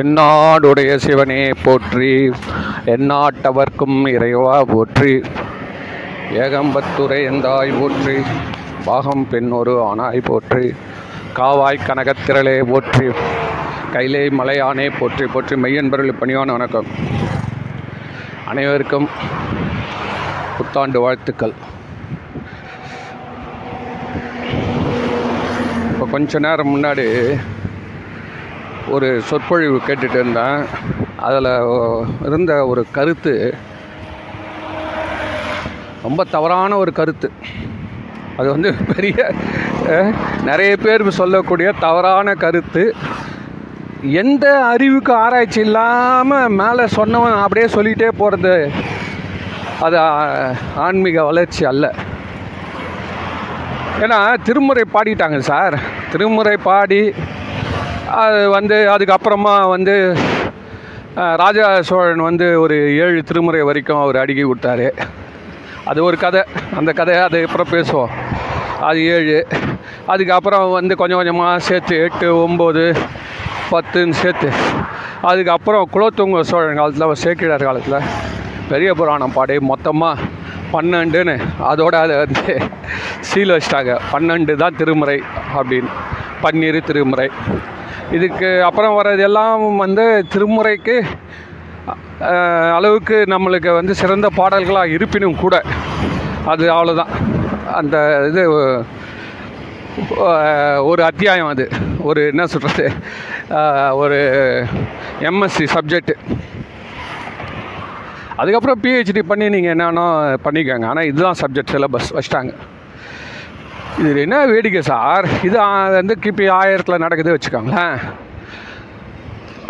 தென்னாடுடைய சிவனே போற்றி எந்நாட்டவர்க்கும் இறைவா போற்றி. ஏகம்பத்துரை எந்தாய் போற்றி பாகம் பெண்ணொரு ஆனாய் போற்றி. காவாய் கனகத்திரளே போற்றி கைலை மலையானே போற்றி போற்றி. மெய்யன்பர்கள் பணியான வணக்கம். அனைவருக்கும் புத்தாண்டு வாழ்த்துக்கள். இப்போ கொஞ்ச நேரம் முன்னாடி ஒரு சொற்பொழிவு கேட்டுட்டு இருந்தேன். அதில் இருந்த ஒரு கருத்து ரொம்ப தவறான ஒரு கருத்து. அது வந்து பெரிய நிறைய பேர் சொல்லக்கூடிய தவறான கருத்து. எந்த அறிவுக்கு ஆராய்ச்சி இல்லாமல் மேலே சொன்னவன் அப்படியே சொல்லிகிட்டே போகிறது அது ஆன்மீக வளர்ச்சி அல்ல. ஏன்னா திருமுறை பாடிட்டாங்க சார். திருமுறை பாடி அது வந்து அதுக்கப்புறமா வந்து ராஜா சோழன் வந்து ஒரு ஏழு திருமுறை வரைக்கும் அவர் அடுக்கி விட்டார். அது ஒரு கதை. அந்த கதையை அது அப்புறம் பேசுவோம். அது ஏழு. அதுக்கப்புறம் வந்து கொஞ்சம் கொஞ்சமாக சேர்த்து எட்டு ஒம்பது பத்துன்னு சேர்த்து. அதுக்கப்புறம் குலோத்துங்க சோழன் காலத்தில் சேக்கிழார் காலத்தில் பெரிய புராணம் பாடி மொத்தமாக பன்னெண்டுன்னு அதோட அதை வந்து சீல் வச்சிட்டாங்க. பன்னெண்டு தான் திருமுறை அப்படின்னு. பன்னீர் திருமுறை. இதுக்கு அப்புறம் வர்றது எல்லாம் வந்து திருமுறைக்கு அளவுக்கு நம்மளுக்கு வந்து சிறந்த பாடல்களாக இருப்பினும் கூட அது அவ்வளோதான் அந்த இது ஒரு அத்தியாயம் அது. ஒரு என்ன சொல்கிறது ஒரு எம்எஸ்சி சப்ஜெக்டு அதுக்கப்புறம் பிஹெச்டி பண்ணி நீங்கள் என்னென்ன பண்ணிக்கோங்க. ஆனால் இதுதான் சப்ஜெக்ட் சிலபஸ் வச்சிட்டாங்க. இது என்ன வேடிக்கை சார்? இது வந்து கிபி ஆயிரத்தில் நடக்குது வச்சுக்கோங்களேன்.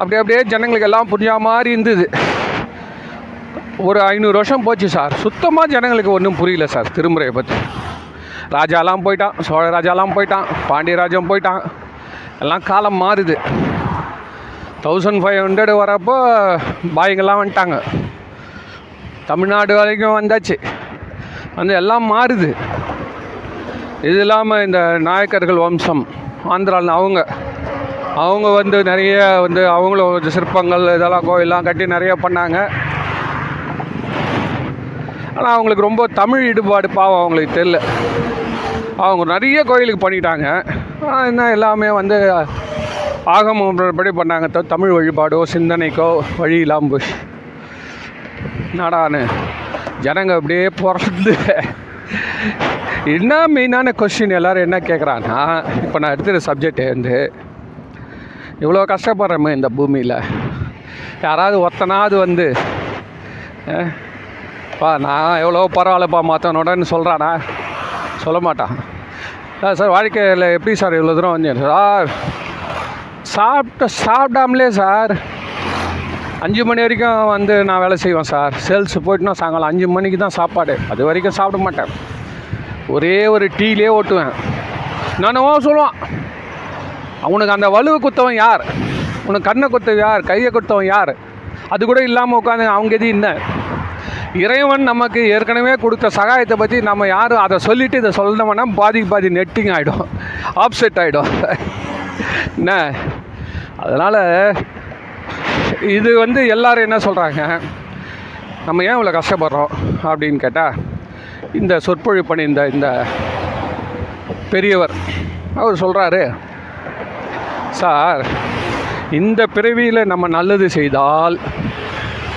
அப்படி அப்படியே ஜனங்களுக்கு எல்லாம் புரிஞ்ச மாதிரி இருந்தது. ஒரு ஐநூறு வருஷம் போச்சு சார். சுத்தமாக ஜனங்களுக்கு ஒன்றும் புரியல சார் திருமுறையை பற்றி ராஜாலாம் போயிட்டான் சோழ ராஜாலாம் போயிட்டான் பாண்டியராஜம் போயிட்டான். எல்லாம் காலம் மாறுது. தௌசண்ட் ஃபைவ் ஹண்ட்ரட் வரப்போ பாய்ங்கெல்லாம் வந்துட்டாங்க. தமிழ்நாடு வரைக்கும் வந்தாச்சு. வந்து எல்லாம் மாறுது. இது இல்லாமல் இந்த நாயக்கர்கள் வம்சம் ஆந்திராவில் அவங்க அவங்க வந்து நிறைய வந்து அவங்களும் சிற்பங்கள் இதெல்லாம் கோயிலெலாம் கட்டி நிறைய பண்ணாங்க. ஆனால் அவங்களுக்கு ரொம்ப தமிழ் ஈடுபாடு பாவம் அவங்களுக்கு தெரில அவங்க நிறைய கோயிலுக்கு பண்ணிட்டாங்க. ஆனால் என்ன எல்லாமே வந்து ஆகமப்படி பண்ணாங்க. தமிழ் வழிபாடோ சிந்தனைக்கோ வழி இல்லாமல் போய் நாடானு ஜனங்க அப்படியே பிறந்து என்ன மெயினான கொஸ்டின் எல்லாரும் என்ன கேட்குறான்னா இப்போ நான் எடுத்துகிற சப்ஜெக்ட் வந்து இவ்வளோ கஷ்டப்படுறோமே இந்த பூமியில். யாராவது ஒத்தனாவது வந்து பா நான் எவ்வளோ பரவாயில்லப்பா மாற்றனோடன்னு சொல்கிறானா சொல்ல மாட்டான். "சார், சார் வாழ்க்கையில் எப்படி சார் இவ்வளோ தூரம் வந்து சார் சாப்பிட்ட சாப்பிடாமலே சார் அஞ்சு மணி வரைக்கும் வந்து நான் வேலை செய்வேன் சார் சேல்ஸ் போயிட்டுனா சாயங்காலம் அஞ்சு மணிக்கு தான் சாப்பாடு. அது வரைக்கும் சாப்பிட மாட்டேன். ஒரே ஒரு டீலே ஓட்டுவேன். நானவோ சொல்லுவான். அவனுக்கு அந்த வலுவை குத்தவன் யார்? உனக்கு கண்ணை குத்தவன் யார்? கையை குத்தவன் யார்? அது கூட இல்லாமல் உட்காந்து அவங்க எது என்ன? இறைவன் நமக்கு ஏற்கனவே கொடுத்த சகாயத்தை பற்றி நம்ம யாரும் அதை சொல்லிவிட்டு இதை சொல்லணும்னா பாதிக்கு பாதி நெட்டிங் ஆகிடும் ஆப்செட் ஆகிடும் என்ன? அதனால் இது வந்து எல்லோரும் என்ன சொல்கிறாங்க நம்ம ஏன் இவ்வளோ கஷ்டப்படுறோம் அப்படின்னு கேட்டால் இந்த சொற்பொழிவு பண்ணியிருந்த இந்த பெரியவர் அவர் சொல்கிறாரு சார் இந்த பிறவியில் நம்ம நல்லது செய்தால்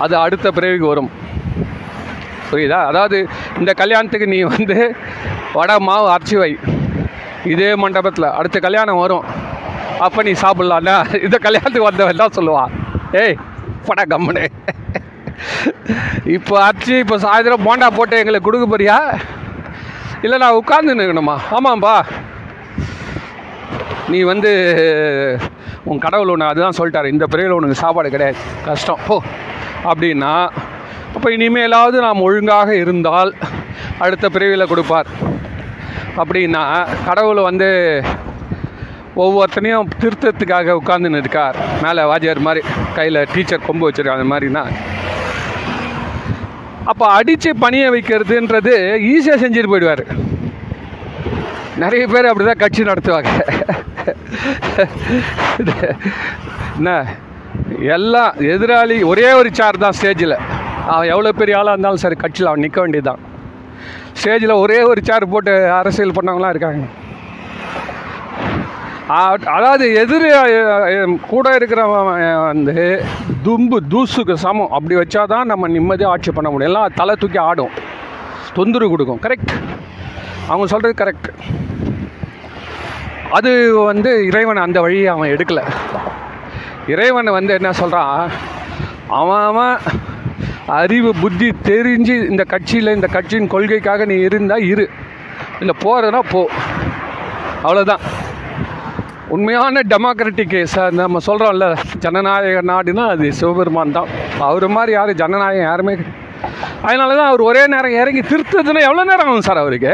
அது அடுத்த பிறவிக்கு வரும். புரியுதா? அதாவது இந்த கல்யாணத்துக்கு நீ வந்து வடை மாவு அரைச்சி வை. இதே மண்டபத்தில் அடுத்த கல்யாணம் வரும். அப்போ நீ சாப்பிட்லான்னா இந்த கல்யாணத்துக்கு வந்தவன் தான் சொல்லுவான். ஏய் படா கம்முனு. இப்போ அரைச்சி இப்போ சாயந்தரம் போண்டா போட்டு எங்களுக்கு கொடுக்க போறியா? இல்லை நான் உட்கார்ந்து நிற்கணுமா ஆமாம்பா. நீ வந்து உன் கடவுள் ஒன்று அதுதான் சொல்லிட்டாரு. இந்த பிறவியில் உனக்கு சாப்பாடு கிடையாது. கஷ்டம். ஓ அப்படின்னா அப்போ இனிமேலாவது நாம் ஒழுங்காக இருந்தால் அடுத்த பிறவியில் கொடுப்பார். அப்படின்னா கடவுள் வந்து ஒவ்வொருத்தனையும் திருத்தத்துக்காக உட்காந்துன்னு இருக்கார். மேலே வாத்தியார் மாதிரி கையில் டீச்சர் கொம்பு வச்சிருக்காங்க அந்த மாதிரினா அப்போ அடித்து பணிய வைக்கிறதுன்றது ஈஸியாக செஞ்சுட்டு போயிடுவார். நிறைய பேர் அப்படி தான் கட்சி நடத்துவாங்க. என்ன? எல்லாம் எதிராளி ஒரே ஒரு சேர் தான் ஸ்டேஜில். அவன் எவ்வளோ பெரிய ஆளாக இருந்தாலும் சரி கட்சியில் அவன் நிற்க வேண்டியதுதான். ஸ்டேஜில் ஒரே ஒரு சேர் போட்டு அரசியல் பண்ணவங்களாம் இருக்காங்க. அதாவது எதிர் கூட இருக்கிறவன் வந்து தும்பு தூசுக்கு சமம். அப்படி வச்சா தான் நம்ம நிம்மதியாக ஆட்சி பண்ண முடியும். எல்லாம் தலை தூக்கி ஆடும். தொந்தரவு கொடுக்கும். கரெக்ட் அவங்க சொல்கிறது கரெக்ட் அது வந்து இறைவன் அந்த வழியை அவன் எடுக்கலை. இறைவன் வந்து என்ன சொல்கிறான் அவன் அவன் அறிவு புத்தி தெரிஞ்சு இந்த கட்சியில் இந்த கட்சியின் கொள்கைக்காக நீ இருந்தால் இரு. இல்லை போகிறதுனா போ. அவ்வளோதான் உண்மையான டெமோக்ராட்டிக் நம்ம சொல்கிறோம்ல ஜனநாயக நாடுனா அது சிவபெருமான் தான். அவர் மாதிரி யாரும் ஜனநாயகம் யாருமே அதனால தான் அவர் ஒரே நேரம் இறங்கி திருத்ததுன்னா எவ்வளோ நேரம் ஆகும் சார் அவருக்கு?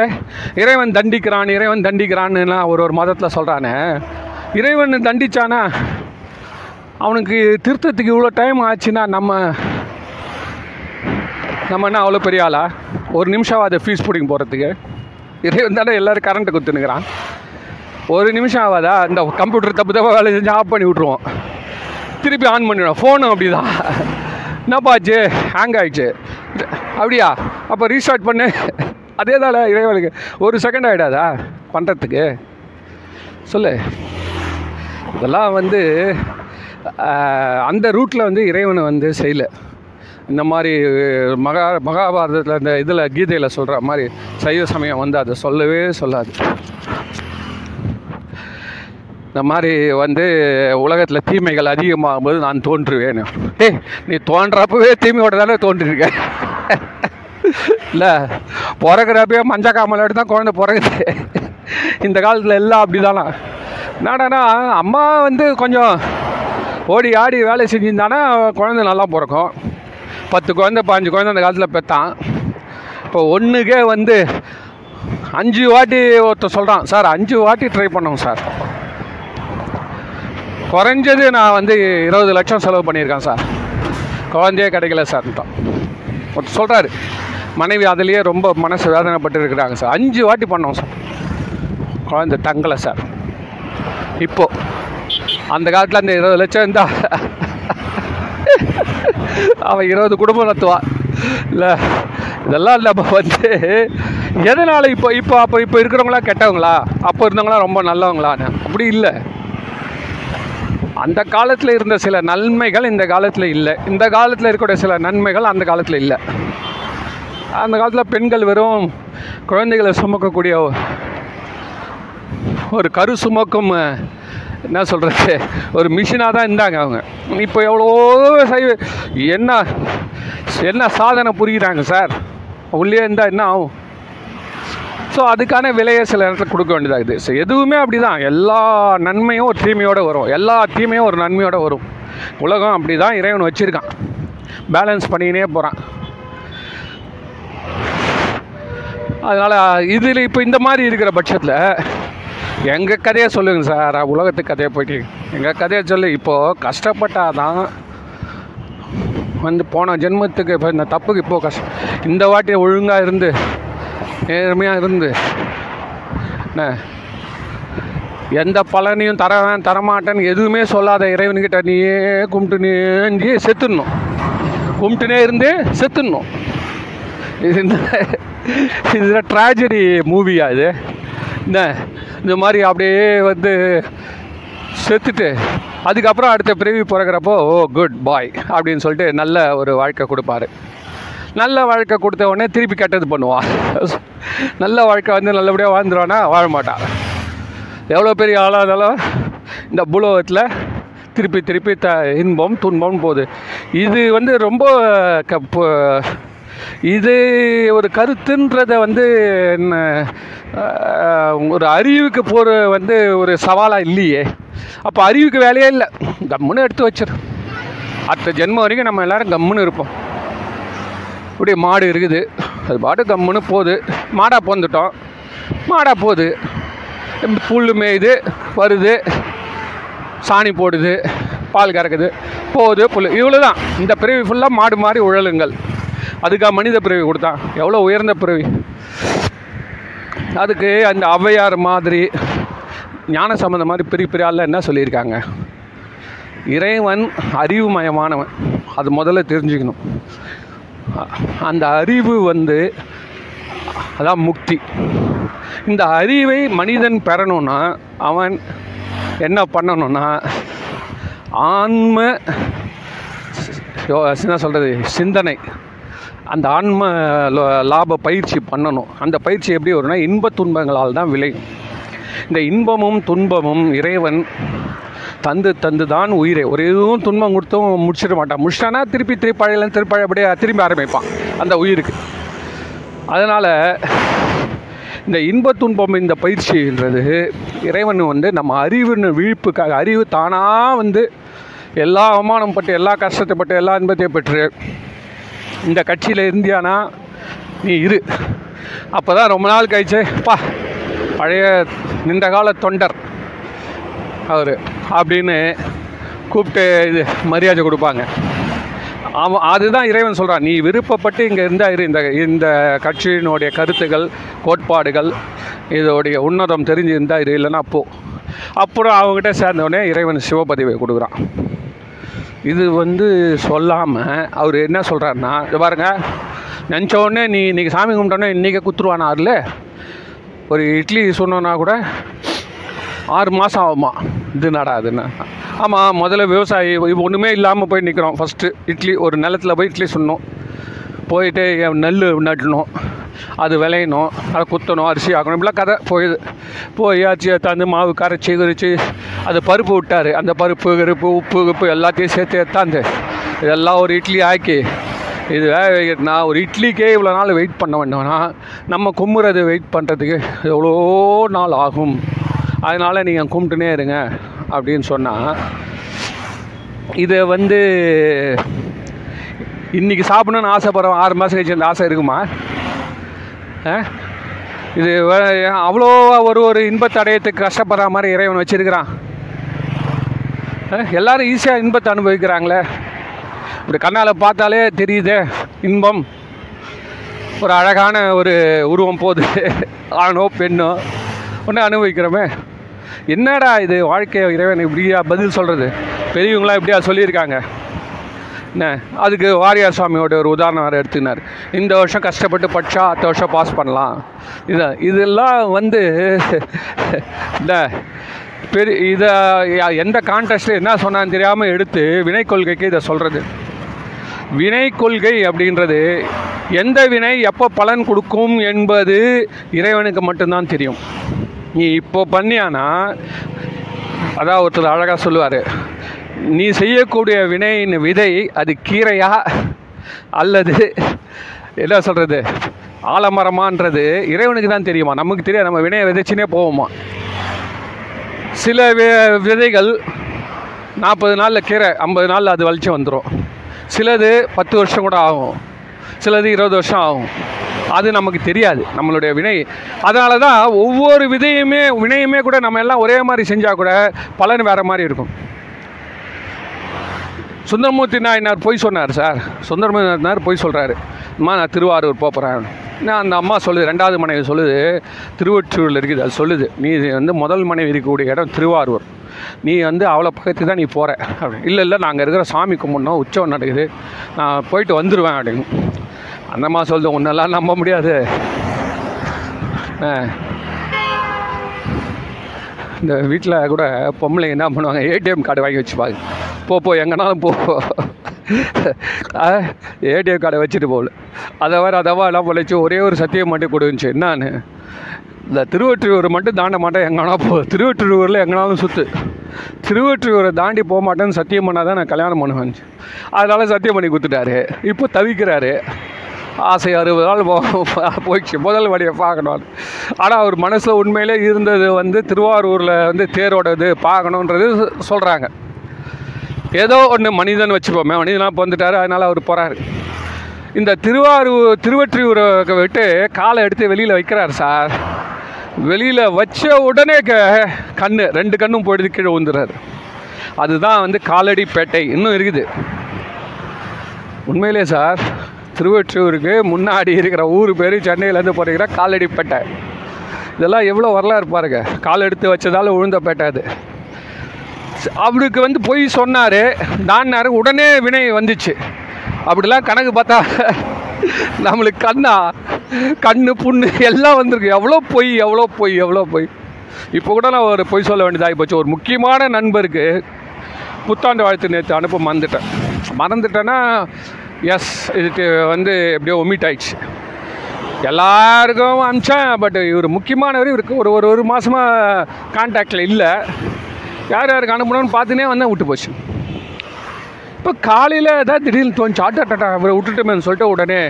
இறைவன் தண்டிக்கிறான் இறைவன் தண்டிக்கிறான்னுலாம் ஒரு ஒரு மதத்தில் சொல்கிறானே இறைவன் தண்டிச்சானா? அவனுக்கு திருத்தத்துக்கு இவ்வளோ டைம் ஆச்சுன்னா நம்ம நம்ம என்ன அவ்வளோ பெரிய ஆளா? ஒரு நிமிஷம் அதை ஃபீஸ் பிடிங்க போகிறதுக்கு இறைவன் தானே எல்லோரும் கரண்ட்டை குத்துனுக்குறான் ஒரு நிமிஷம் ஆகாதா? இந்த கம்ப்யூட்டர் தப்பு தப்பாக வேலை செஞ்சு ஆஃப் பண்ணி விட்ருவோம் திருப்பி ஆன் பண்ணிவிடுவோம் ஃபோனும் அப்படி தான் ஆச்சு? ஹேங் ஆயிடுச்சு. அப்படியா? அப்போ ரீஸ்டார்ட் பண்ணு. அதே தானே இறைவனுக்கு. ஒரு செகண்ட் ஆகிடாதா பண்ணுறதுக்கு சொல்லு. இதெல்லாம் வந்து அந்த ரூட்டில் வந்து இறைவனை வந்து செய்யலை. இந்த மாதிரி மகா மகாபாரதத்தில் இந்த இதில் கீதையில் சொல்கிற மாதிரி சைவ சமயம் வந்து அதை சொல்லவே சொல்லாது. இந்த மாதிரி வந்து உலகத்தில் தீமைகள் அதிகமாகும் போது நான் தோன்றுவேன். ஏய் நீ தோன்றப்பவே தீமையோட தானே தோன்றிருக்க. இல்லை பிறகுறப்பயே மஞ்சள் காமலோடு தான் குழந்தை பிறகுது இந்த காலத்தில் எல்லாம் அப்படி தானா என்னடானா அம்மா வந்து கொஞ்சம் ஓடி ஆடி வேலை செஞ்சிருந்தானா குழந்தை நல்லா பிறக்கும். பத்து குழந்தை பாஞ்சு குழந்தை அந்த காலத்தில் பெற்றான் இப்போ ஒன்றுக்கே வந்து அஞ்சு வாட்டி ஒருத்தர் சொல்கிறான் சார் அஞ்சு வாட்டி ட்ரை பண்ணோம் சார். குறைஞ்சது நான் வந்து இருபது லட்சம் செலவு பண்ணியிருக்கேன் சார். குழந்தையே கிடைக்கல சார் ஒருத்தர் சொல்கிறாரு மனைவி அதுலேயே ரொம்ப மனசு வேதனைப்பட்டு இருக்கிறாங்க சார். அஞ்சு வாட்டி பண்ணோம் சார். குழந்தை தங்கலை சார். இப்போ அந்த காலத்தில் அந்த இருபது லட்சம் இருந்தா அவன் இருபது குடும்பம் நடத்துவான் இல்லை இதெல்லாம் நம்ம வந்து எதனால் இப்போ இப்போ அப்போ இப்போ இருக்கிறவங்களா கெட்டவங்களா? அப்போ இருந்தவங்களா ரொம்ப நல்லவங்களான்னு. அப்படி இல்லை. அந்த காலத்தில் இருந்த சில நன்மைகள் இந்த காலத்தில் இல்லை. இந்த காலத்தில் இருக்கக்கூடிய சில நன்மைகள் அந்த காலத்தில் இல்லை. அந்த காலத்தில் பெண்கள் வெறும் குழந்தைகளை சுமக்கக்கூடிய ஒரு கரு சுமக்கும் என்ன சொல்கிறது ஒரு மிஷினாக தான் இருந்தாங்க அவங்க. இப்போ எவ்வளோ சைவ என்ன என்ன சாதனை புரிகிறாங்க சார். உள்ளே இருந்தால் என்ன ஆகும்? ஸோ அதுக்கான விலையை சில நேரத்தில் கொடுக்க வேண்டியதாகுது. ஸோ எதுவுமே அப்படி தான் எல்லா நன்மையும் ஒரு தீமையோடு வரும். எல்லா தீமையும் ஒரு நன்மையோடு வரும். உலகம் அப்படி தான் இறைவன் வச்சுருக்கான். பேலன்ஸ் பண்ணிக்கினே போகிறான் அதனால் இதில் இப்போ இந்த மாதிரி இருக்கிற பட்சத்தில் எங்கள் கதையை சொல்லுங்கள் சார். உலகத்து கதையை போயிட்டு எங்கள் கதையை சொல்லு. இப்போது கஷ்டப்பட்டால் தான் வந்து போன ஜென்மத்துக்கு இப்போ இந்த தப்புக்கு இப்போது கஷ்டம் இந்த வாட்டி ஒழுங்காக இருந்து நேர்மையாக இருந்து. என்ன? எந்த பலனையும் தரவேன் தரமாட்டேன்னு எதுவுமே சொல்லாத இறைவன்கிட்ட நீயே கும்பிட்டு செத்துடணும். கும்பிட்டுனே இருந்து செத்துடணும். இது இந்த இது ட்ராஜடி மூவியா இது? என்ன? இந்த மாதிரி அப்படியே வந்து செத்துட்டு அதுக்கப்புறம் அடுத்த பிறவி பிறக்கிறப்போ ஓ குட் பாய் அப்படின்னு சொல்லிட்டு நல்ல ஒரு வாழ்க்கை கொடுப்பாரு. நல்ல வாழ்க்கை கொடுத்த உடனே திருப்பி கெட்டது பண்ணுவான் நல்ல வாழ்க்கை வந்து நல்லபடியாக வாழ்ந்துருவானா? வாழ மாட்டான் எவ்வளோ பெரிய ஆளாக இருந்தாலும் இந்த பூலோகத்தில் திருப்பி திருப்பி த இன்பம் துன்பம் போகுது. இது வந்து ரொம்ப க இது ஒரு கருத்துன்றதை வந்து என்ன, ஒரு அறிவுக்கு போகிற வந்து ஒரு சவாலாக இல்லையே. அப்போ அறிவுக்கு வேலையே இல்லை. கம்முன்னு எடுத்து வச்சிரு. அடுத்த ஜென்மம் வரைக்கும் நம்ம எல்லோரும் கம்முன்னு இருப்போம். அப்படியே மாடு இருக்குது. அது பாட்டு கம்முன்னு போகுது. மாடாக பிறந்துட்டோம். மாடாக போகுது. புல் மேயுது வருது. சாணி போடுது பால் கறக்குது. போகுது புல் இவ்வளோ தான் இந்த பிறவி ஃபுல்லாக மாடு மாதிரி உழலுங்கள். அதுக்காக மனித பிறவி கொடுத்தான். எவ்வளோ உயர்ந்த பிறவி. அதுக்கு அந்த ஔவையார் மாதிரி ஞான சம்பந்தம் மாதிரி பெரிய பெரிய ஆளில் என்ன சொல்லியிருக்காங்க? இறைவன் அறிவுமயமானவன். அது முதல்ல தெரிஞ்சுக்கணும். அந்த அறிவு வந்து அதான் முக்தி. இந்த அறிவை மனிதன் பெறணும்னா அவன் என்ன பண்ணணும்னா ஆன்ம என்ன சொல்கிறது சிந்தனை. அந்த ஆன்ம லோ- லாப பயிற்சி பண்ணணும். அந்த பயிற்சி எப்படி வரும்னா இன்ப துன்பங்களால் தான் விளையும். இந்த இன்பமும் துன்பமும் இறைவன் தந்து தந்து தான் உயிரை. ஒரு எதுவும் துன்பம் கொடுத்தும் முடிச்சிட மாட்டான். முடிச்சிட்டானா திருப்பி திருப்பி பழையில அப்படியே திரும்பி ஆரம்பிப்பான். அந்த உயிருக்கு. அதனால் இந்த இன்ப துன்பம் இந்த பயிற்சின்றது இறைவன் வந்து நம்ம அறிவுன்னு விழிப்புக்காக அறிவு தானாக வந்து எல்லா அவமானம் பட்டு எல்லா கஷ்டத்தை பட்டு எல்லா இன்பத்தையும் பெற்று இந்த கட்சியில் இருந்தியானா நீ இரு. அப்போ தான் ரொம்ப நாள் கழிச்சு பா பழைய நின்ற கால தொண்டர். அவர் அப்படின்னு கூப்பிட்டு இது மரியாதை கொடுப்பாங்க. அவன் அதுதான் இறைவன் சொல்கிறான் நீ விருப்பப்பட்டு இங்கே இருந்தால் இரு. இந்த இந்த கட்சியினுடைய கருத்துகள் கோட்பாடுகள் இதோடைய உன்னதம் தெரிஞ்சு இருந்தால் இரு. இல்லைன்னா போ. அப்புறம் அவங்ககிட்ட சேர்ந்தவுடனே இறைவன் சிவபதிவை கொடுக்குறான். இது வந்து சொல்லாமல் அவர் என்ன சொல்கிறாருன்னா இது பாருங்க நினச்ச உடனே நீ இன்றைக்கி சாமி கும்பிட்டோன்னே குத்துருவானா அதில் ஒரு இட்லி சொன்னோன்னா கூட ஆறு மாதம் ஆகுமா? இது நடாதுன்னு ஆமாம் முதல்ல விவசாயி இப்போ ஒன்றுமே இல்லாமல் போய் நிற்கிறோம் ஃபஸ்ட்டு இட்லி ஒரு நிலத்துல போய் இட்லி சுடணும். போயிட்டு நெல் நட்டணும். அது விளையணும் அதை குத்தணும் அரிசி ஆக்கணும். இப்படிலாம் கதை போயிது. போய் ஆச்சு தந்து மாவு கரைச்சி கரைச்சி அது பருப்பு விட்டார். அந்த பருப்பு கருப்பு உப்பு உப்பு எல்லாத்தையும் சேர்த்து எடுத்தாந்து இதெல்லாம் ஒரு இட்லி ஆக்கி இது வேக வைக்கிறதுனா ஒரு இட்லிக்கே இவ்வளோ நாள் வெயிட் பண்ண வேண்டாம்னா நம்ம கும்புறது வெயிட் பண்ணுறதுக்கு எவ்வளோ நாள் ஆகும்? அதனால் நீங்கள் கும்பிட்டுனே இருங்க அப்படின்னு சொன்னால் இதை வந்து இன்றைக்கி சாப்பிட்ணுன்னு ஆசைப்படுறோம் ஆறு மாதம் கழிச்சு அந்த ஆசை இருக்குமா? ஆ? இது அவ்வளோ ஒரு ஒரு இன்பத்தை அடையத்துக்கு கஷ்டப்படுற மாதிரி இறைவன் வச்சுருக்கிறான். எல்லோரும் எல்லாரும் ஈஸியாக இன்பத்தை அனுபவிக்கிறாங்களே. இப்படி கண்ணால் பார்த்தாலே தெரியுதே இன்பம். ஒரு அழகான ஒரு உருவம் போகுது ஆணோ பெண்ணோ ஒன்று அனுபவிக்கிறோமே. என்னடா இது வாழ்க்கை இறைவன் இப்படியா பதில் சொல்கிறது பெரியவங்களாம் இப்படியா சொல்லியிருக்காங்க. என்ன? அதுக்கு வாரியார் சுவாமியோட ஒரு உதாரணம் வேறு எடுத்துனார் இந்த வருஷம் கஷ்டப்பட்டு படித்தா அடுத்த வருஷம் பாஸ் பண்ணலாம். இதை இதெல்லாம் வந்து இந்த பெரிய இதை எந்த கான்டெஸ்ட்டில் என்ன சொன்னான்னு தெரியாமல் எடுத்து வினை கொள்கைக்கு இதை சொல்கிறது வினை கொள்கை அப்படின்றது எந்த வினை எப்போ பலன் கொடுக்கும் என்பது இறைவனுக்கு மட்டும்தான் தெரியும். நீ இப்போ பண்ணியானா? அதான் ஒருத்தர் அழகாக சொல்லுவார். நீ செய்யக்கூடிய வினையின் விதை அது கீரையா? அல்லது என்ன சொல்கிறது ஆலமரமான்றது இறைவனுக்கு தான் தெரியுமா? நமக்கு தெரியாது. நம்ம வினையை விதைச்சினே போவோமா? சில வி- விதைகள் நாற்பது நாளில் கீரை ஐம்பது நாளில் அது வலிச்சு வந்துடும் சிலது பத்து வருஷம் கூட ஆகும். சிலது இருபது வருஷம் ஆகும். அது நமக்கு தெரியாது நம்மளுடைய வினை. அதனால தான் ஒவ்வொரு விதையுமே வினையுமே கூட நம்ம எல்லாம் ஒரே மாதிரி செஞ்சால் கூட பலன் வேறு மாதிரி இருக்கும். சுந்தரமூர்த்தி நாயனார் பொய் சொன்னார் சார். சுந்தரமூர்த்தி நாயனார் பொய் சொல்கிறாரு அம்மா நான் திருவாரூர் போக போகிறேன் நான் அந்த அம்மா சொல்லுது ரெண்டாவது மனைவி சொல்லுது திருவொற்றூரில் இருக்குது. அது சொல்லுது நீ வந்து முதல் மனைவி இருக்கக்கூடிய இடம் திருவாரூர். நீ வந்து அவ்வளோ பக்கத்துக்கு தான் நீ போகிற அப்படி இல்லை இல்லை நாங்கள் இருக்கிற சாமி கும்பிட்ணும் உற்சவம் நடக்குது. நான் போயிட்டு வந்துடுவேன் அப்படின்னு. அந்தம்மா சொல்லுது உன்னெல்லாம் நம்ப முடியாது. ஆ. இந்த வீட்டில் கூட பொம்பளைங்க என்ன பண்ணுவாங்க ஏடிஎம் கார்டு வாங்கி வச்சுப்பாங்க போ போ எங்கனாலும் போ. ஏடிஎம் கார்டை வச்சுட்டு போகல அதை வேறு அதவா எல்லாம் பொழைச்சி ஒரே ஒரு சத்தியம் மட்டும் கொடுந்துச்சு என்னான்னு? இந்த திருவற்றியூர் மட்டும் தாண்ட மாட்டேன் எங்கன்னா போ. திருவற்றியூரில் எங்கனாலும் சுற்று திருவற்றியூரை தாண்டி போக மாட்டேன்னு சத்தியம் பண்ணால் தான் நான் கல்யாணம் பண்ணுவேன். அதனால சத்தியம் பண்ணி கொடுத்துட்டாரு. இப்போ தவிக்கிறாரு. ஆசை அறுபது நாள் போ- போயிடுச்சு. முதல் வழியை பார்க்கணும் ஆனால் அவர் மனசில் உண்மையிலே இருந்தது வந்து திருவாரூரில் வந்து தேரோட இது பார்க்கணுன்றது சொல்கிறாங்க ஏதோ ஒன்று மனிதன் வச்சுப்போமே மனிதனாக பிறந்துட்டாரு அதனால் அவர் போகிறாரு இந்த திருவாரூர் திருவற்றியூரை விட்டு காலை எடுத்து வெளியில் வைக்கிறார் சார். வெளியில் வச்ச உடனே க கண்ணு ரெண்டு கண்ணும் போயிடுது கீழே விழுந்துறாரு அதுதான் வந்து காலடி பேட்டை இன்னும் இருக்குது. உண்மையிலே சார் திருவொற்றியூருக்கு முன்னாடி இருக்கிற ஊர் பேர் சென்னையிலேருந்து போகிறீங்கிற காலடிப்பேட்டை. இதெல்லாம் எவ்வளோ வரலாறு பாருங்க. கால் எடுத்து வச்சதால உழுந்த பேட்டை அது. அவருக்கு வந்து பொய் சொன்னார். தான்னாரு உடனே வினை வந்துச்சு. அப்படிலாம் கணக்கு பார்த்தா நம்மளுக்கு கண்ணா கண்ணு புண்ணு எல்லாம் வந்திருக்கு. எவ்வளோ பொய் எவ்வளோ பொய் எவ்வளோ பொய். இப்போ கூட நான் ஒரு பொய் சொல்ல வேண்டியதாகி போச்சு. ஒரு முக்கியமான நண்பருக்கு புத்தாண்டு வாழ்த்து நேற்று அனுப்ப மறந்துட்டேன். மறந்துட்டேன்னா எஸ் இது வந்து எப்படியோ ஒமிட் ஆயிடுச்சு. எல்லாருக்கும் அனுப்பிச்சேன் பட் இவர் முக்கியமானவர் இவருக்கு ஒரு ஒரு ஒரு மாதமாக கான்டாக்டில் இல்லை. யார் யாருக்கு அனுப்பணும்னு பார்த்துனே வந்தேன் விட்டு போச்சு. இப்போ காலையில் ஏதாவது திடீர்னு தோணுச்சு ஆட்டா டாட்டா அவரை விட்டுட்டோமேன்னு சொல்லிட்டு உடனே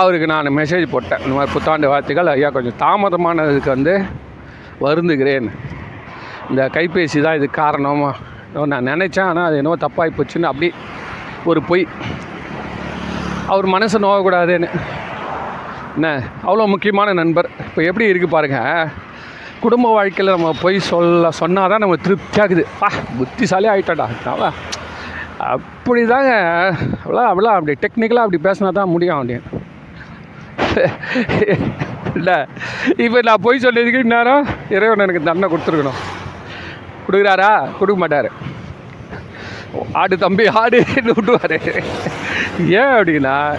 அவருக்கு நான் மெசேஜ் போட்டேன். இந்த மாதிரி புத்தாண்டு வார்த்தைகள் ஐயா கொஞ்சம் தாமதமானதுக்கு வந்து வருந்துகிறேன். இந்த கைபேசி தான் இதுக்கு காரணம். நான் நினச்சேன் ஆனால் அது என்னவோ தப்பாகி போச்சுன்னு அப்படி ஒரு பொய். அவர் மனசு நோகக்கூடாதுன்னு. என்ன? அவ்வளோ முக்கியமான நண்பர். இப்போ எப்படி இருக்குது பாருங்கள் குடும்ப வாழ்க்கையில் நம்ம போய் சொல்ல சொன்னால் தான் நம்ம திருப்தியாகுது பா புத்திசாலி ஆகிட்டாடா அவன் அப்படி தாங்க அவ்வளோ அவ்வளோ. அப்படி டெக்னிக்கலாக அப்படி பேசினா தான் முடியும் அப்படின்னு. இல்லை. இப்போ நான் போய் சொல்லியதுக்கு இந்நேரம் இறைவன் எனக்கு தண்டனை கொடுத்துருக்கணும். கொடுக்குறாரா? கொடுக்க மாட்டார். ஆடு தம்பி ஆடுன்னு விட்டுவார் ஏன் அப்படின்னா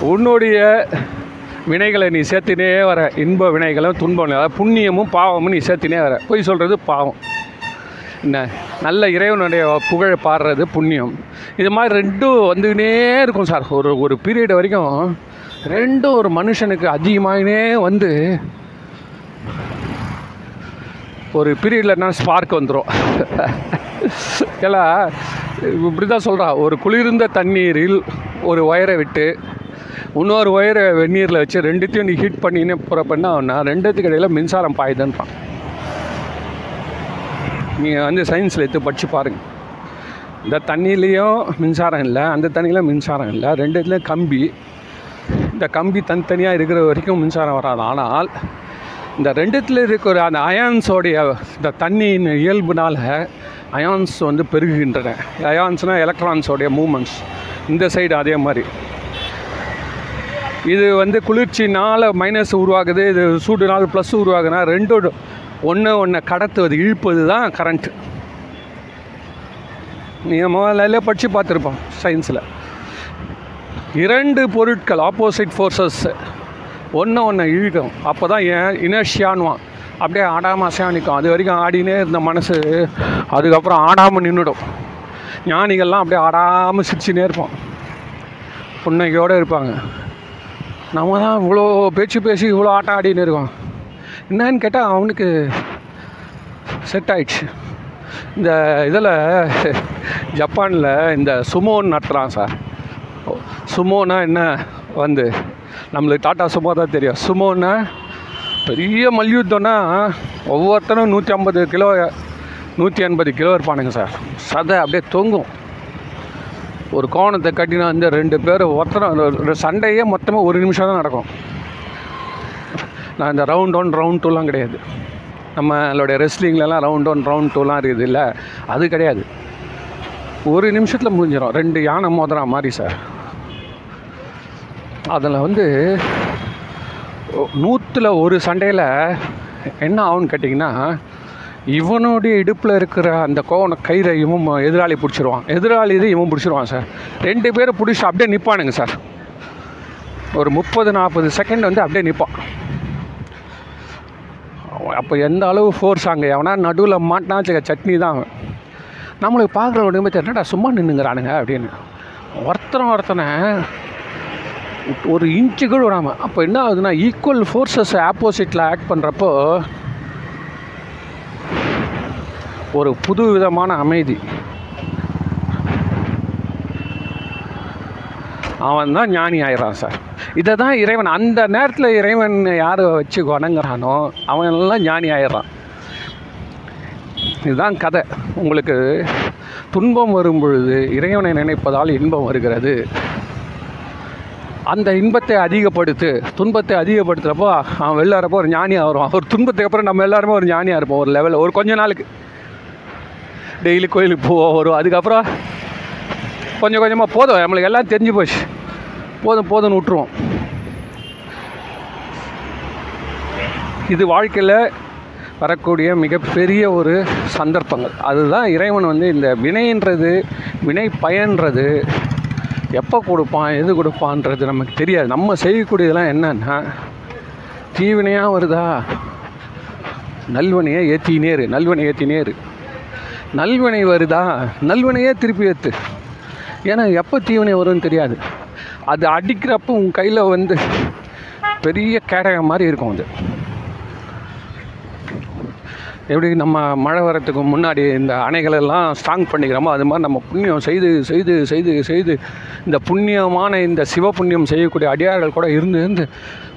உன்னுடைய வினைகளை நீ சேர்த்தினே வர இன்ப வினைகளும் துன்பம் அதாவது புண்ணியமும் பாவமும் நீ சேர்த்தினே வர. பொய் சொல்கிறது பாவம். என்ன? நல்ல இறைவனுடைய புகழை பாடுறது புண்ணியம். இது மாதிரி ரெண்டும் வந்துக்கினே இருக்கும் சார். ஒரு ஒரு பீரியட் வரைக்கும் ரெண்டும் ஒரு மனுஷனுக்கு அதிகமாகினே வந்து ஒரு பீரியடில் என்ன ஸ்பார்க் வந்துடும் ஏன்னா இப்படி தான் சொல்கிறா ஒரு குளிர்ந்த தண்ணீரில் ஒரு ஒயரை விட்டு இன்னொரு ஒயரை வெந்நீரில் வச்சு ரெண்டுத்தையும் நீ ஹீட் பண்ணினே போகிறப்ப என்ன ரெண்டுத்துக்கு இடையில் மின்சாரம் பாயுதுன்றான். நீங்கள் வந்து சயின்ஸில் எடுத்து படித்து பாருங்கள் இந்த தண்ணியிலையும் மின்சாரம் இல்லை அந்த தண்ணியில் மின்சாரம் இல்லை ரெண்டுத்துலேயும் கம்பி. இந்த கம்பி தனித்தனியாக இருக்கிற வரைக்கும் மின்சாரம் வராது. ஆனால் இந்த ரெண்டுத்தில் இருக்கிற அந்த அயான்ஸோடைய இந்த தண்ணியின் இயல்புனால் அயான்ஸ் வந்து பெருகுகின்றன. அயான்ஸ்னால் எலக்ட்ரான்ஸோடைய மூமெண்ட்ஸ். இந்த சைடு அதே மாதிரி. இது வந்து குளிர்ச்சினால் மைனஸ் உருவாகுது இது சூடுனால் ப்ளஸ் உருவாகுனா ரெண்டும் ஒன்று ஒன்றை கடத்துவது இழுப்பது தான் கரண்ட்டு நீங்கள் முதல்ல படித்து பார்த்துருப்போம் சயின்ஸில் இரண்டு பொருட்கள் ஆப்போசிட் ஃபோர்ஸஸ் ஒன்று ஒன்று இழுக்கும். அப்போ தான் ஏன் இனர்ஷியான்வான் அப்படியே ஆடாமல் நிற்கும் அது வரைக்கும் ஆடினே இருந்த மனசு அதுக்கப்புறம் ஆடாமல் நின்றுடும் ஞானிகள்லாம் அப்படியே ஆடாமல் சிரிச்சுனே இருப்போம். புன்னகையோடு இருப்பாங்க. நம்ம தான் இவ்வளோ பேச்சு பேசி இவ்வளோ ஆட்டம் ஆடின்னு இருக்கோம். என்னன்னு கேட்டால் அவனுக்கு செட் ஆயிடுச்சு. இந்த இதில் ஜப்பானில் இந்த சுமோன்னு நடத்துகிறான் சார். சுமோனா என்ன? வந்து நம்மளுக்கு டாட்டா சுமோ தான் தெரியும். சுமோன்னா பெரிய மல்யுத்தம்னா ஒவ்வொருத்தனும் நூற்றி ஐம்பது கிலோ நூற்றி எண்பது கிலோ இருப்பானுங்க சார். சதை அப்படியே தொங்கும். ஒரு கோணத்தை கட்டினா வந்து ரெண்டு பேர் ஒருத்தரும் சண்டையே மொத்தமாக ஒரு நிமிஷம் தான் நடக்கும். நான் இந்த ரவுண்ட் ஒன் ரவுண்ட் டூலாம் கிடையாது. நம்மளுடைய ரெஸ்லிங்லலாம் ரவுண்ட் ஒன் ரவுண்ட் டூலாம் இருக்குது இல்லை? அது கிடையாது. ஒரு நிமிஷத்தில் முடிஞ்சிடும் ரெண்டு யானை மோதுறா மாதிரி சார். அதில் வந்து நூற்றில் ஒரு சண்டையில் என்ன ஆகும்னு கேட்டிங்கன்னா இவனுடைய இடுப்பில் இருக்கிற அந்த கோவன கயிறை இவன் எதிராளி பிடிச்சிருவான். எதிராளி இது இவன் பிடிச்சிருவான் சார். ரெண்டு பேரும் பிடிச்சி அப்படியே நிற்பானுங்க சார். ஒரு முப்பது நாற்பது செகண்ட் வந்து அப்படியே நிற்பான் அப்போ எந்த அளவு ஃபோர்ஸ் அங்கே? எவனா நடுவில் மாட்டினா சட்னி தான் அவன். நம்மளுக்கு பார்க்குற உடம்பு என்னடா சும்மா நின்றுங்கிறானுங்க அப்படின்னு. ஒருத்தனை ஒருத்தனை ஒரு இன்ச்சு கூட விடாமல் அப்போ என்ன ஆகுதுன்னா ஈக்குவல் ஃபோர்ஸஸ் ஆப்போசிட்டில் ஆக்ட் பண்ணுறப்போ ஒரு புது விதமான அமைதி. அவன் தான் ஞானி ஆயிடுறான் சார். இதை தான் இறைவன் அந்த நேரத்தில் இறைவன் யாரை வச்சு வணங்குறானோ அவன் எல்லாம் ஞானி ஆயிடுறான். இதுதான் கதை. உங்களுக்கு துன்பம் வரும் பொழுது இறைவனை நினைப்பதால் இன்பம் வருகிறது. அந்த இன்பத்தை அதிகப்படுத்து துன்பத்தை அதிகப்படுத்துகிறப்போ அவன் வெளிலாரப்போ ஒரு ஞானியாக வரும் ஒரு துன்பத்துக்கு அப்புறம் நம்ம எல்லாருமே ஒரு ஞானியாக இருப்போம் ஒரு லெவலில் ஒரு கொஞ்ச நாளுக்கு. டெய்லி கோயிலுக்கு போவோம் வரும் அதுக்கப்புறம் கொஞ்சம் கொஞ்சமாக போதும் நம்மளுக்கு எல்லாம் தெரிஞ்சு போச்சு. போதும் போதும்னு விட்டுருவோம். இது வாழ்க்கையில் வரக்கூடிய மிகப்பெரிய ஒரு சந்தர்ப்பங்கள். அதுதான் இறைவன் வந்து இந்த வினைன்றது வினை பயன்றது எப்போ கொடுப்பான் எது கொடுப்பான்றது நமக்கு தெரியாது. நம்ம செய்யக்கூடியதெல்லாம் என்னன்னா தீவினையாக வருதா? நல்வனையை ஏற்றினே இரு நல்வனை ஏற்றினே இரு. நல்வினை வருதா? நல்வினையே திருப்பி ஏற்று ஏன்னா எப்போ தீவினை வரும்னு தெரியாது. அது அடிக்கிறப்போ உன் கையில் வந்து பெரிய கேடகம் மாதிரி இருக்கும் அது. எப்படி நம்ம மழை வரத்துக்கு முன்னாடி இந்த அணைகளெல்லாம் ஸ்ட்ராங் பண்ணிக்கிறோமோ அது மாதிரி நம்ம புண்ணியம் செய்து செய்து செய்து செய்து இந்த புண்ணியமான இந்த சிவ புண்ணியம் செய்யக்கூடிய அடியார்கள் கூட இருந்து இருந்து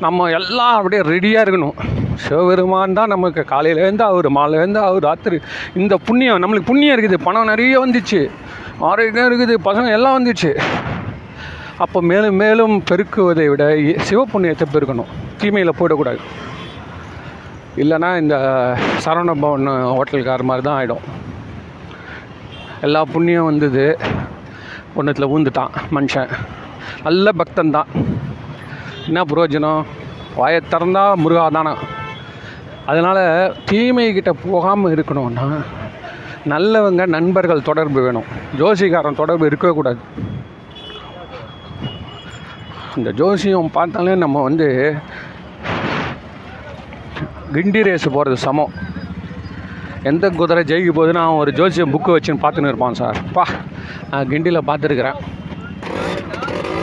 நம்ம எல்லாம் அப்படியே ரெடியாக இருக்கணும். சிவபெருமான் தான் நமக்கு காலையிலேருந்து அவர் மாலையிலேருந்து அவர் ராத்திரி இந்த புண்ணியம் நம்மளுக்கு புண்ணியம் இருக்குது பணம் நிறைய வந்துச்சு ஆரோக்கியம் இருக்குது பசங்க எல்லாம் வந்துச்சு. அப்போ மேலும் மேலும் பெருக்குவதை விட சிவ புண்ணியத்தை பெருக்கணும். தீமையில் போயிடக்கூடாது. இல்லைன்னா இந்த சரவண பவன் ஹோட்டல்கார மாதிரி தான் ஆகிடும் எல்லா புண்ணியம் வந்தது. ஒன்றத்தில் ஊந்துட்டான் மனுஷன். நல்ல பக்தன் தான். என்ன பிரயோஜனம் வாயை திறந்தா முருகா தானா? அதனால் தீமைக்கிட்ட போகாமல் இருக்கணும்னா நல்லவங்க நண்பர்கள் தொடர்பு வேணும். ஜோசிகாரன் தொடர்பு இருக்கக்கூடாது இந்த ஜோசியம் பார்த்தாலே நம்ம வந்து கிண்டி ரேஸ் போகிறது சமம். எந்த குதிரை ஜெயிக்க போகுதுன்னு அவன் ஒரு ஜோசியம் புக்கு வச்சுன்னு பார்த்துன்னு இருப்பான் சார். பா நான் கிண்டியில் பார்த்துருக்குறேன்.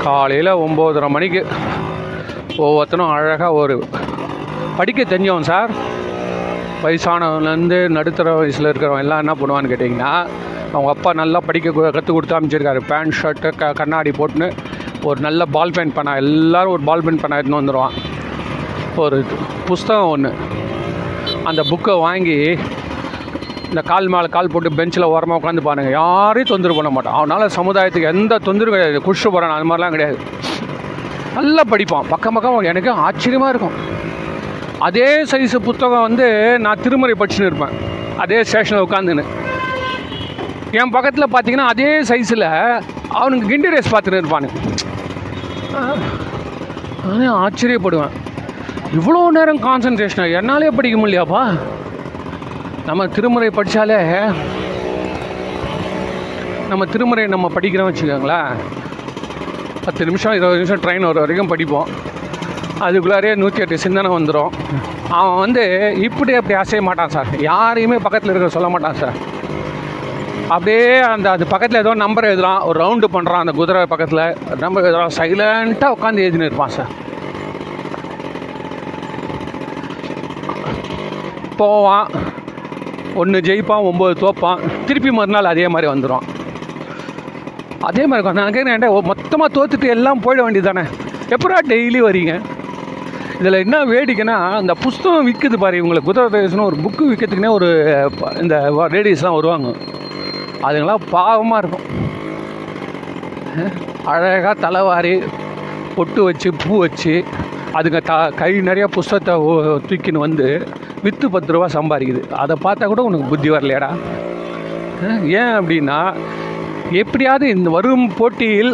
காலையில் ஒம்போதரை மணிக்கு ஒவ்வொருத்தனும் அழகாக ஒரு படிக்க தெரிஞ்சவன் சார். வயசானவன்லேருந்து நடுத்தர வயசில் இருக்கிறவன் எல்லாம் என்ன பண்ணுவான்னு கேட்டிங்கன்னா அவங்க அப்பா நல்லா படிக்க கற்றுக் கொடுத்து அமைச்சிருக்காரு பேண்ட் ஷர்ட்டு க கண்ணாடி போட்டுன்னு ஒரு நல்ல பால் பேண்ட் பண்ணா எல்லோரும் ஒரு பால் பேண்ட் பண்ணா எடுத்துன்னு வந்துடுவான் ஒரு புஸ்தகம் ஒன்று அந்த புக்கை வாங்கி இந்த கால் மேலே கால் போட்டு பெஞ்சில் ஓரமாக உட்காந்து பாருங்க. யாரையும் தொந்தரவு பண்ண மாட்டான். அவனால் சமுதாயத்துக்கு எந்த தொந்தரவு கிடையாது. குஷு போகிறான் அது மாதிரிலாம் கிடையாது. நல்லா படிப்பான். பக்கம் பக்கம் எனக்கு ஆச்சரியமாக இருக்கும். அதே சைஸு புத்தகம் வந்து நான் திருமறை படிச்சுன்னு இருப்பேன். அதே ஸ்டேஷனில் உட்காந்துன்னு. என் பக்கத்தில் பார்த்தீங்கன்னா அதே சைஸில் அவனுக்கு கிண்டி ரேஸ் பார்த்துட்டு இருப்பானுங்க நானே ஆச்சரியப்படுவேன். இவ்வளோ நேரம் கான்சன்ட்ரேஷனாக என்னாலே படிக்க முடியாப்பா நம்ம திருமுறை படித்தாலே நம்ம திருமுறை நம்ம படிக்கிறோம் வச்சுக்கோங்களேன் பத்து நிமிஷம் இருபது நிமிஷம் ட்ரெயின் வர வரைக்கும் படிப்போம். அதுக்குள்ளாரே நூற்றி எட்டு சிந்தனை வந்துடும் அவன் வந்து இப்படி அப்படி அசைய மாட்டான் சார். யாரையுமே பக்கத்தில் இருக்க சொல்ல மாட்டான் சார். அப்படியே அந்த அது பக்கத்தில் ஏதோ நம்பர் எழுதுறான். ஒரு ரவுண்டு பண்ணுறான் அந்த குதிரை பக்கத்தில். நம்பர் எழுதுறான் சைலண்ட்டாக உட்காந்து எழுதினு இருப்பான் சார். போவான். ஒன்று ஜெயிப்பான் ஒம்பது தோப்பான். திருப்பி மறுநாள் அதே மாதிரி வந்துடும் அதே மாதிரி நான் கேட்குறேன் மொத்தமாக தோத்துட்டு எல்லாம் போயிட வேண்டியது தானே எப்படா டெய்லி வரீங்க? இதில் என்ன வேடிக்கைன்னா அந்த புஸ்தகம் விற்குது பாரு இவங்களுக்கு குதிரை ரேஸ்னு ஒரு புக்கு விற்கிறதுக்குனே ஒரு ப- இந்த லேடிஸ்லாம் வருவாங்க. அதுங்களாம் பாவமாக இருக்கும். அழகாக தலைவாரி பொட்டு வச்சு பூ வச்சு அதுங்க த கை நிறைய புஸ்தகத்தை தூக்கின்னு வந்து விற்று பத்து ரூபா சம்பாதிக்குது. அதை பார்த்தா கூட உனக்கு புத்தி வரலையாடா. ஏன் அப்படின்னா எப்படியாவது இந்த வரும் போட்டியில்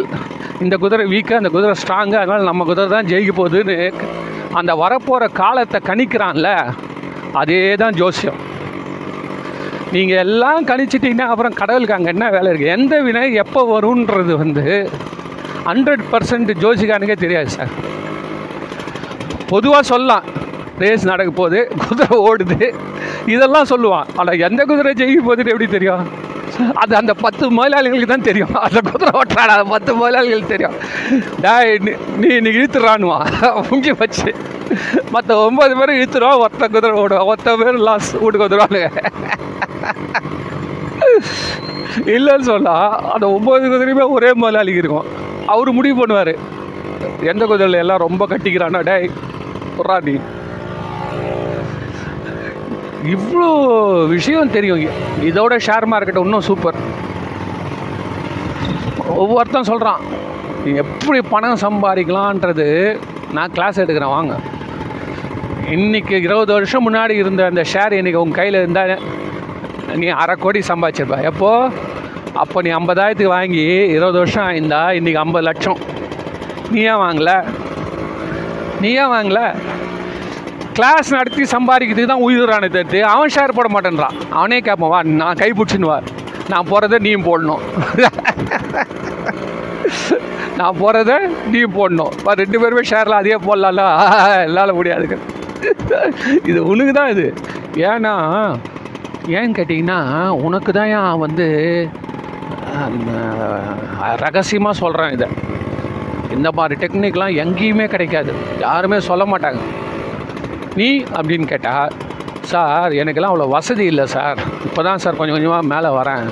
இந்த குதிரை வீக்கு அந்த குதிரை ஸ்ட்ராங்கு அதனால் நம்ம குதிரை தான் ஜெயிக்க போகுதுன்னு அந்த வரப்போகிற காலத்தை கணிக்கிறான்ல அதே தான் ஜோசியம். நீங்கள் எல்லாம் கணிச்சிட்டிங்கன்னா அப்புறம் கடவுளுக்கு அங்கே என்ன வேலை இருக்குது எந்த வினை எப்போ வரும்ன்றது வந்து ஹண்ட்ரட் பர்சன்ட் ஜோசிக்கானுக்கே தெரியாது சார் பொதுவாக சொல்லலாம். ரேஸ் நடக்க போகுது குதிரை ஓடுது. இதெல்லாம் சொல்லுவான். ஆனால் எந்த குதிரை ஜெயிக்க போகுதுன்னு எப்படி தெரியும்? அது அந்த பத்து முதலாளிகளுக்கு தான் தெரியும். அந்த குதிரை ஓட்டுறான் அந்த பத்து முதலாளிகளுக்கு தெரியும். டாய் நீ நீ இன்னைக்கு இழுத்துறானுவான் முங்கி வச்சு மற்ற ஒன்பது பேர் இழுத்துருவான் ஒருத்த குதிரை ஓடுவான் ஒருத்த பேர் லாஸ் வீட்டுக்கு வந்துடுவானுங்க. இல்லைன்னு சொன்னால் அந்த ஒம்பது குதிரையுமே ஒரே முதலாளிக்கு இருக்கும். அவர் முடிவு பண்ணுவார். எந்த குதிரையில் எல்லாம் ரொம்ப கட்டிக்கிறானா டே குர்ரா நீ. இவ்வளோ விஷயம் தெரியும். இதோட ஷேர் மார்க்கெட் இன்னும் சூப்பர் ஒவ்வொருத்தன் சொல்கிறான் நீ எப்படி பணம் சம்பாதிக்கலான்றது நான் கிளாஸ் எடுக்கிறேன் வாங்க. இன்னைக்கு இருபது வருஷம் முன்னாடி இருந்த அந்த ஷேர் இன்றைக்கி உங்கள் கையில் இருந்தால் நீ அரை கோடி சம்பாதிச்சிருப்ப. எப்போது அப்போ நீ ஐம்பதாயிரத்துக்கு வாங்கி இருபது வருஷம் ஆயிருந்தா இன்றைக்கி ஐம்பது லட்சம். நீ ஏன் வாங்கல? நீ ஏன் வாங்கலை? கிளாஸ் நடத்தி சம்பாதிக்கிறதுக்கு தான் உயிரானே தடுத்து அவன் ஷேர் போட மாட்டேன்றான். அவனே கேட்பான் வா நான் கை பிடிச்சின்னு வா. நான் போகிறத நீயும் போடணும். நான் போகிறத நீயும் போடணும். இப்போ ரெண்டு பேருமே ஷேரில் அதே போடலாம்ல. என்னால் முடியாதுங்க. இது உனக்கு தான் இது. ஏன்னா ஏன்னு கேட்டிங்கன்னா உனக்கு தான் ஏன் வந்து ரகசியமாக சொல்கிறேன் இதை. இந்த மாதிரி டெக்னிக்லாம் எங்கேயுமே கிடைக்காது. யாருமே சொல்ல மாட்டாங்க. நீ அப்படின்னு கேட்டால் சார் எனக்கெல்லாம் அவ்வளோ வசதி இல்லை சார். இப்போ தான் சார் கொஞ்சம் கொஞ்சமாக மேலே வரேன்.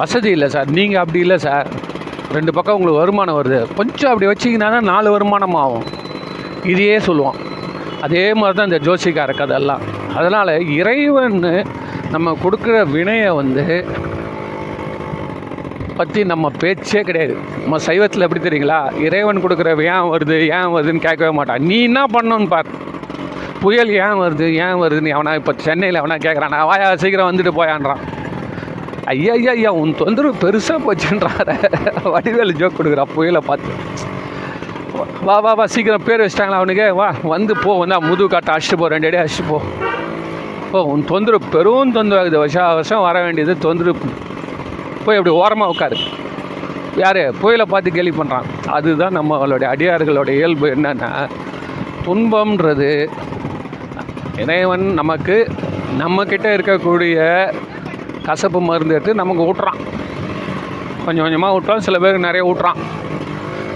வசதி இல்லை சார். நீங்கள் அப்படி இல்லை சார். ரெண்டு பக்கம் உங்களுக்கு வருமானம் வருது. கொஞ்சம் அப்படி வச்சிங்கன்னா நாலு வருமானம் ஆகும். இதையே சொல்லுவான். அதே மாதிரி தான் இந்த ஜோசிக்கார கதெல்லாம் அதனால் இறைவன் நம்ம கொடுக்குற வினையை வந்து பற்றி நம்ம பேச்சே கிடையாது. நம்ம சைவத்தில் எப்படி தெரியுங்களா? இறைவன் கொடுக்குற ஏன் வருது ஏன் வருதுன்னு கேட்கவே மாட்டான். நீ என்ன பண்ணணும்னு பார். புயல் ஏன் வருது ஏன் வருதுன்னு அவனா இப்போ சென்னையில் அவனா கேட்குறான் நான் வாயா சீக்கிரம் வந்துட்டு போயான்றான். ஐயா ஐயா ஐயா உன் தொந்தரவு பெருசாக போச்சுன்றார. வடிவேலு ஜோக் கொடுக்குறா புயலை பார்த்து. வா வா வா சீக்கிரம் பேர் வச்சிட்டாங்களா அவனுக்கு? வா வந்து போ வந்தா முது காட்டை அடிச்சுட்டு போ ரெண்டு அடி அடிச்சுட்டு போ. ஓ உன் தொந்தரவு பெரும் தொந்தரவு வருஷா வருஷம் வர வேண்டியது தொந்தரவு. போய் அப்படி ஓரமாக உட்காரு. யார்? புயலை பார்த்து கேள்வி பண்ணுறான் அதுதான் நம்மளுடைய அடியார்களுடைய இயல்பு என்னென்னா துன்பம்ன்றது இறைவன் நமக்கு நம்மக்கிட்ட இருக்கக்கூடிய கசப்பு மருந்து எடுத்து நமக்கு ஊட்டுறான். கொஞ்சம் கொஞ்சமாக ஊட்டுறான். சில பேருக்கு நிறைய ஊட்டுறான்.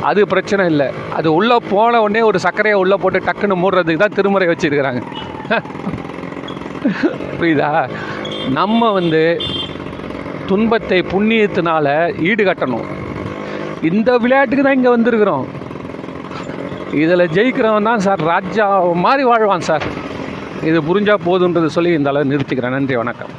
அது பிரச்சனை இல்லை. அது உள்ளே போன உடனே ஒரு சர்க்கரையை உள்ளே போட்டு டக்குன்னு மூடுறதுக்கு தான் திருமுறை வச்சுருக்கிறாங்க. புரியுதா? நம்ம வந்து துன்பத்தை புண்ணியத்தினால ஈடுகட்டணும். இந்த விளையாட்டுக்கு தான் இங்கே வந்திருக்கிறோம். இதில் ஜெயிக்கிறவன் தான் சார் ராஜா மாதிரி வாழ்வான் சார். இது புரிஞ்சால் போதுன்றது சொல்லி இந்த அளவு நிறுத்திக்கிறேன். நன்றி வணக்கம்.